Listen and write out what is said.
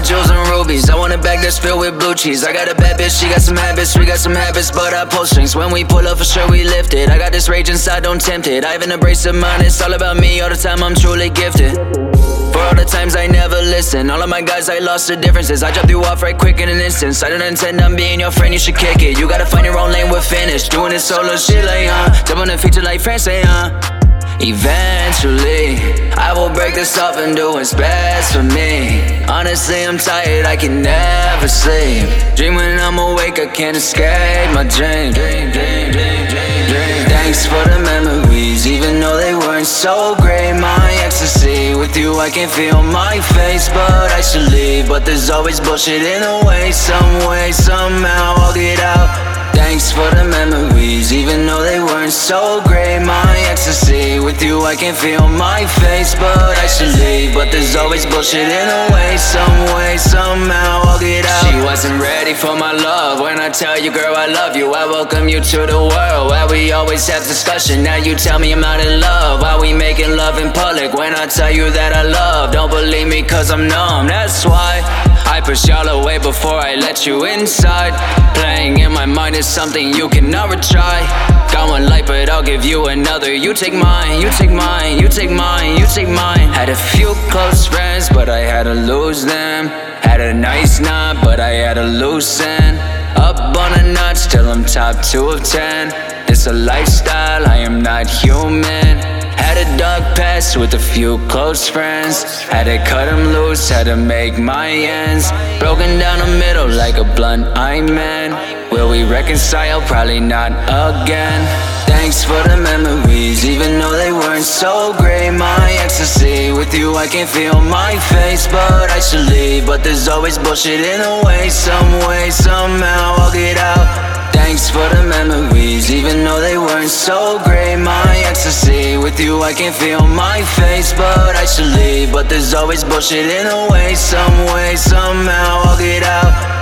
The jewels and rubies. I want a bag that's filled with blue cheese. I got a bad bitch, she got some habits. We got some habits, but I pull strings. When we pull up, for sure we lift it. I got this rage inside, don't tempt it. I have an abrasive of mind, it's all about me. All the time, I'm truly gifted. For all the times I never listen All of my guys, I lost the differences I dropped you off right quick in an instant I don't intend on being your friend, you should kick it You gotta find your own lane, we're finished Doing this solo shit like, uh on the feature like France, say, uh Eventually, I will break this off and do what's best for me. Honestly, I'm tired, I can never sleep. Dream when I'm awake, I can't escape my dream, dream, dream, dream, dream, dream. Thanks for the memories, even though they weren't so great. My ecstasy with you, I can feel my face But I should leave, but there's always bullshit in the way Some way, somehow I'll get out. Thanks for the memories, even though they weren't so great. My ecstasy with you, I can feel my face But I should leave, but there's always bullshit in the way. Some way, somehow I'll get out. She wasn't ready for my love. When I tell you, girl, I love you I welcome you to the world. Where we always have discussion? Now you tell me I'm not in love. Why we making love in public? When I tell you that I love. Don't believe me cause I'm numb. That's why I push y'all away before I let you inside. Playing in my mind is something you can never try. Got one life but I'll give you another. You take mine, you take mine, you take mine, you take mine. Had a few close friends but I had to lose them. Had a nice night but I had to loosen Up on a notch till I'm top 2 of 10 It's a lifestyle, I am with a few close friends. Had to cut them loose, had to make my ends. Broken down the middle like a blunt I man. Will we reconcile? Probably not again. Thanks for the memories, even though they weren't so great. My ecstasy with you, I can feel my face But I should leave, but there's always bullshit in the way Some way, somehow I'll get out. Thanks for the memories, even though they weren't so great ecstasy. With you, I can feel my face But I should leave, but there's always bullshit in the way. Some way, somehow I'll get out